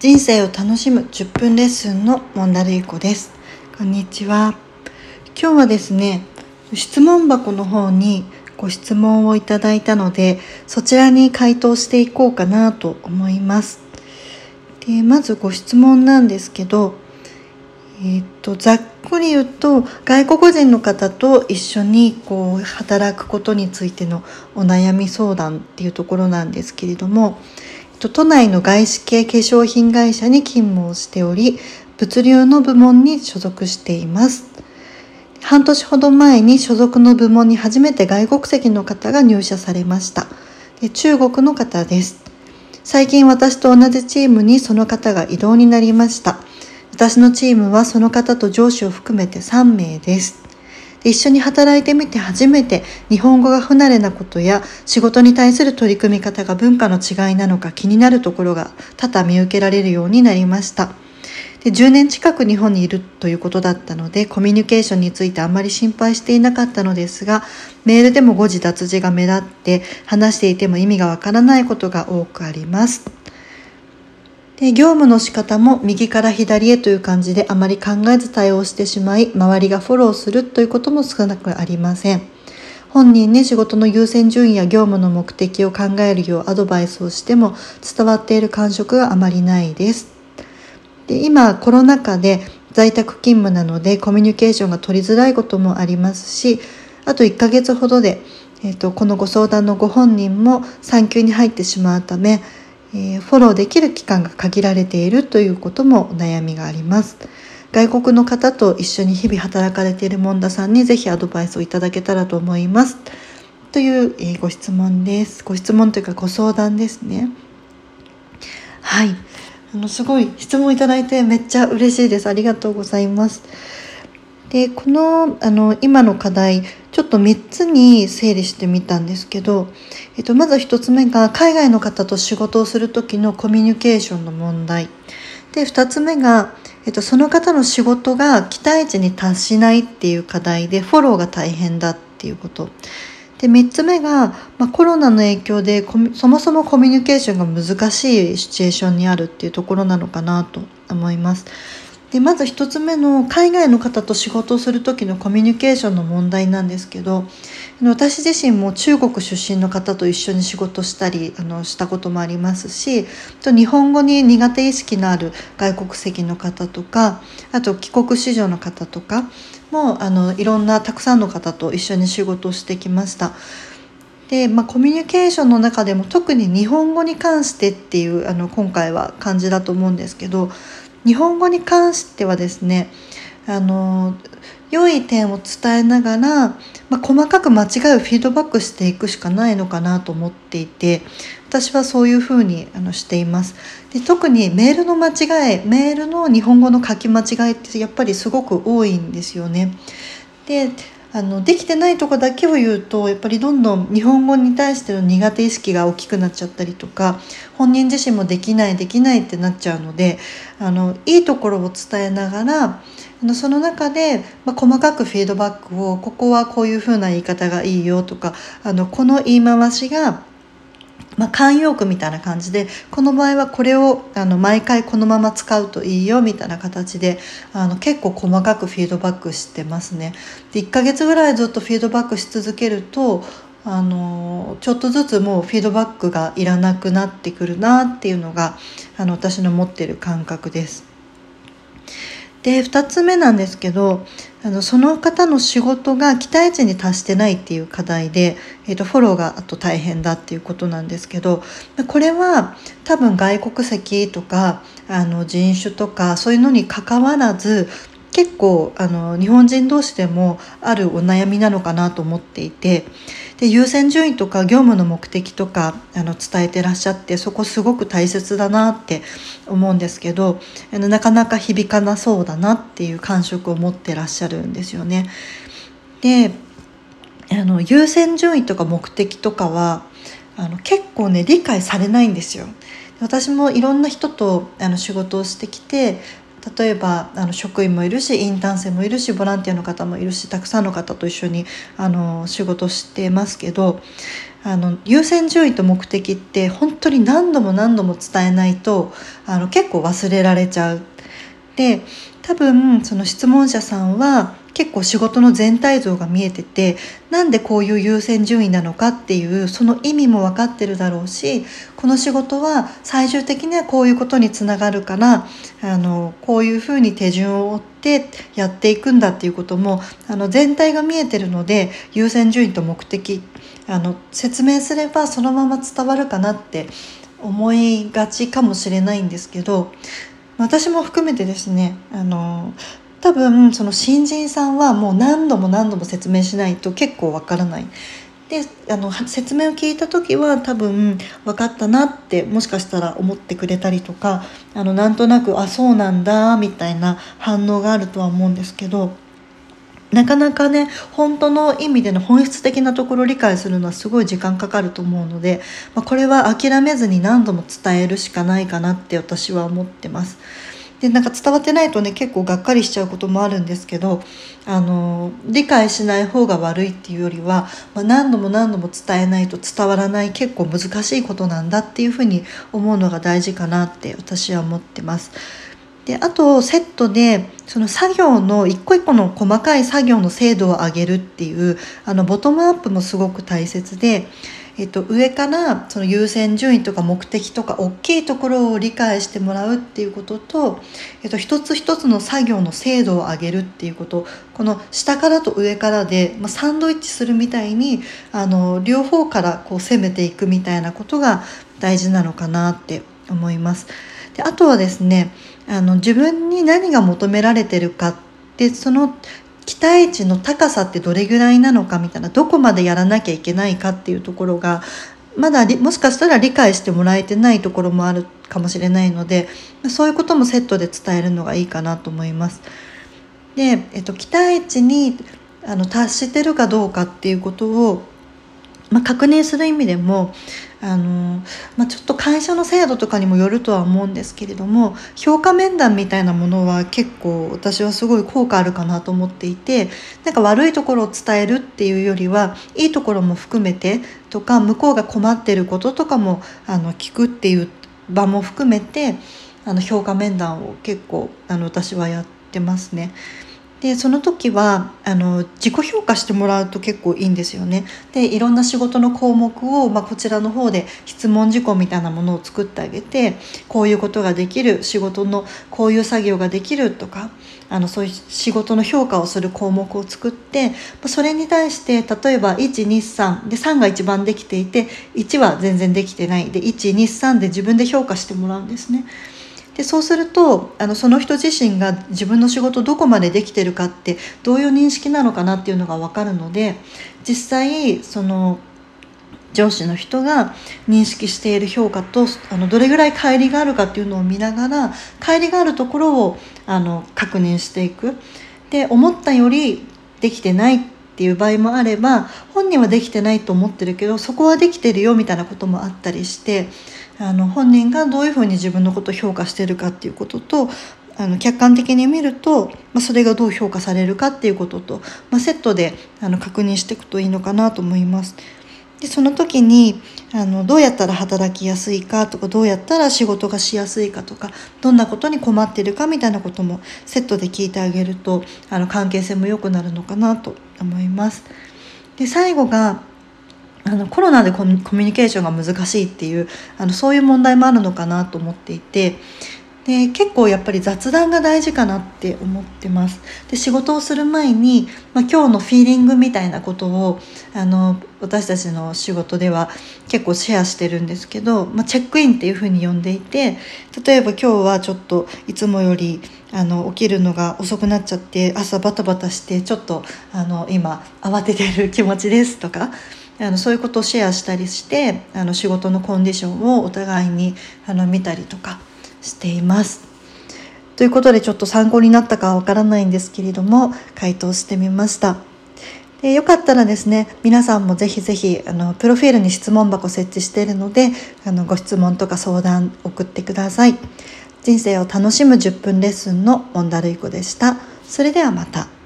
人生を楽しむ10分レッスンのモンダルイコです。こんにちは。今日はですね質問箱の方にご質問をいただいたのでそちらに回答していこうかなと思います。でまずご質問なんですけどえ、っとざっくり言うと外国人の方と一緒にこう働くことについてのお悩み相談っていうところなんですけれども都内の外資系化粧品会社に勤務をしており、物流の部門に所属しています。半年ほど前に所属の部門に初めて外国籍の方が入社されました。中国の方です。最近私と同じチームにその方が異動になりました。私のチームはその方と上司を含めて3名です。一緒に働いてみて初めて日本語が不慣れなことや仕事に対する取り組み方が文化の違いなのか気になるところが多々見受けられるようになりました。で10年近く日本にいるということだったのでコミュニケーションについてあまり心配していなかったのですがメールでも誤字脱字が目立って話していても意味がわからないことが多くあります。で業務の仕方も右から左へという感じであまり考えず対応してしまい周りがフォローするということも少なくありません。本人に仕事の優先順位や業務の目的を考えるようアドバイスをしても伝わっている感触があまりないです。で今コロナ禍で在宅勤務なのでコミュニケーションが取りづらいこともありますしあと1ヶ月ほどで、えーとこのご相談のご本人も産休に入ってしまうためえー、フォローできる期間が限られているということもお悩みがあります。外国の方と一緒に日々働かれているモンダさんにぜひアドバイスをいただけたらと思います。という、えー、ご質問です。ご質問というかご相談ですね。はい。あの、すごい質問いただいてめっちゃ嬉しいです。ありがとうございます。で、この、あの、今の課題、ちょっと3つに整理してみたんですけど、えっと、まず1つ目が海外の方と仕事をする時のコミュニケーションの問題。で2つ目が、えっと、その方の仕事が期待値に達しないっていう課題。でフォローが大変だっていうこと。で3つ目が、まあ、コロナの影響でそもそもコミュニケーションが難しいシチュエーションにあるっていうところなのかなと思います。でまず1つ目の海外の方と仕事をする時のコミュニケーションの問題なんですけど私自身も中国出身の方と一緒に仕事したりあのしたこともありますしと日本語に苦手意識のある外国籍の方とかあと帰国子女の方とかもあのいろんなたくさんの方と一緒に仕事をしてきました。で、まあ、コミュニケーションの中でも特に日本語に関してっていうあの今回は感じだと思うんですけど日本語に関してはですねあの良い点を伝えながら、まあ、細かく間違いをフィードバックしていくしかないのかなと思っていて私はそういうふうにあのしています。で特にメールの間違いメールの日本語の書き間違いってやっぱりすごく多いんですよね。であのできてないとこだけを言うとやっぱりどんどん日本語に対しての苦手意識が大きくなっちゃったりとか本人自身もできないできないってなっちゃうのであのいいところを伝えながらあのその中で、まあ、細かくフィードバックをここはこういうふうな言い方がいいよとかあのこの言い回しがまあ、慣用句みたいな感じでこの場合はこれをあの毎回このまま使うといいよみたいな形であの結構細かくフィードバックしてますね。で1ヶ月ぐらいずっとフィードバックし続けるとあのちょっとずつもうフィードバックがいらなくなってくるなっていうのがあの私の持ってる感覚です。で2つ目なんですけどあのその方の仕事が期待値に達してないっていう課題で、えー、とフォローがあと大変だっていうことなんですけどこれは多分外国籍とかあの人種とかそういうのにかかわらず結構あの日本人同士でもあるお悩みなのかなと思っていてで優先順位とか業務の目的とかあの伝えてらっしゃってそこすごく大切だなって思うんですけどあのなかなか響かなそうだなっていう感触を持ってらっしゃるんですよね。であの優先順位とか目的とかはあの結構ね理解されないんですよ。私もいろんな人とあの仕事をしてきて例えばあの職員もいるしインターン生もいるしボランティアの方もいるしたくさんの方と一緒にあの仕事してますけどあの優先順位と目的って本当に何度も何度も伝えないとあの結構忘れられちゃう。で多分その質問者さんは結構仕事の全体像が見えててなんでこういう優先順位なのかっていうその意味も分かってるだろうしこの仕事は最終的にはこういうことにつながるからあのこういうふうに手順を追ってやっていくんだっていうこともあの全体が見えてるので優先順位と目的あの説明すればそのまま伝わるかなって思いがちかもしれないんですけど私も含めてですねあの多分その新人さんはもう何度も何度も説明しないと結構わからない。であの説明を聞いた時は多分分かったなってもしかしたら思ってくれたりとかあのなんとなくあそうなんだみたいな反応があるとは思うんですけどなかなかね本当の意味での本質的なところを理解するのはすごい時間かかると思うので、まあ、これは諦めずに何度も伝えるしかないかなって私は思ってます。でなんか伝わってないとね結構がっかりしちゃうこともあるんですけどあの理解しない方が悪いっていうよりは、まあ、何度も何度も伝えないと伝わらない結構難しいことなんだっていうふうに思うのが大事かなって私は思ってます。であとセットでその作業の一個一個の細かい作業の精度を上げるっていうあのボトムアップもすごく大切でえっと、上からその優先順位とか目的とか大きいところを理解してもらうっていうことと、えっと、一つ一つの作業の精度を上げるっていうことこの下からと上からで、まあ、サンドイッチするみたいにあの両方からこう攻めていくみたいなことが大事なのかなって思います。であとはですねあの自分に何が求められてるかってその期待値の高さってどれぐらいなのかみたいなどこまでやらなきゃいけないかっていうところがまだもしかしたら理解してもらえてないところもあるかもしれないのでそういうこともセットで伝えるのがいいかなと思います。で、えっと、期待値にあの達してるかどうかっていうことを、まあ、確認する意味でもあの、まあ、ちょっと会社の制度とかにもよるとは思うんですけれども評価面談みたいなものは結構私はすごい効果あるかなと思っていてなんか悪いところを伝えるっていうよりはいいところも含めてとか向こうが困ってることとかもあの聞くっていう場も含めてあの評価面談を結構あの私はやってますね。でその時はあの自己評価してもらうと結構いいんですよね。でいろんな仕事の項目を、まあ、こちらの方で質問事項みたいなものを作ってあげてこういうことができる仕事のこういう作業ができるとかあのそういう仕事の評価をする項目を作ってそれに対して例えば123で3が一番できていて1は全然できてないで123で自分で評価してもらうんですね。でそうするとあのその人自身が自分の仕事どこまでできてるかってどういう認識なのかなっていうのが分かるので実際その上司の人が認識している評価とあのどれぐらい乖離があるかっていうのを見ながら乖離があるところをあの確認していく。で思ったよりできてないっていう場合もあれば本人はできてないと思ってるけどそこはできてるよみたいなこともあったりしてあの本人がどういうふうに自分のことを評価してるかっていうこととあの客観的に見ると、まあ、それがどう評価されるかっていうことと、まあ、セットであの確認していくといいのかなと思います。でその時にあのどうやったら働きやすいかとかどうやったら仕事がしやすいかとかどんなことに困ってるかみたいなこともセットで聞いてあげるとあの関係性も良くなるのかなと思います。で最後があのコロナでコミュニケーションが難しいっていうあのそういう問題もあるのかなと思っていてで結構やっぱり雑談が大事かなって思ってます。で仕事をする前に、まあ、今日のフィーリングみたいなことをあの私たちの仕事では結構シェアしてるんですけど、まあ、チェックインっていうふうに呼んでいて例えば今日はちょっといつもよりあの起きるのが遅くなっちゃって朝バタバタしてちょっとあの今慌ててる気持ちですとか。あのそういうことをシェアしたりしてあの仕事のコンディションをお互いにあの見たりとかしています。ということでちょっと参考になったかわからないんですけれども回答してみました。でよかったらですね皆さんもぜひぜひあのプロフィールに質問箱設置しているのであのご質問とか相談送ってください。人生を楽しむ10分レッスンのモンダルイコでした。それではまた。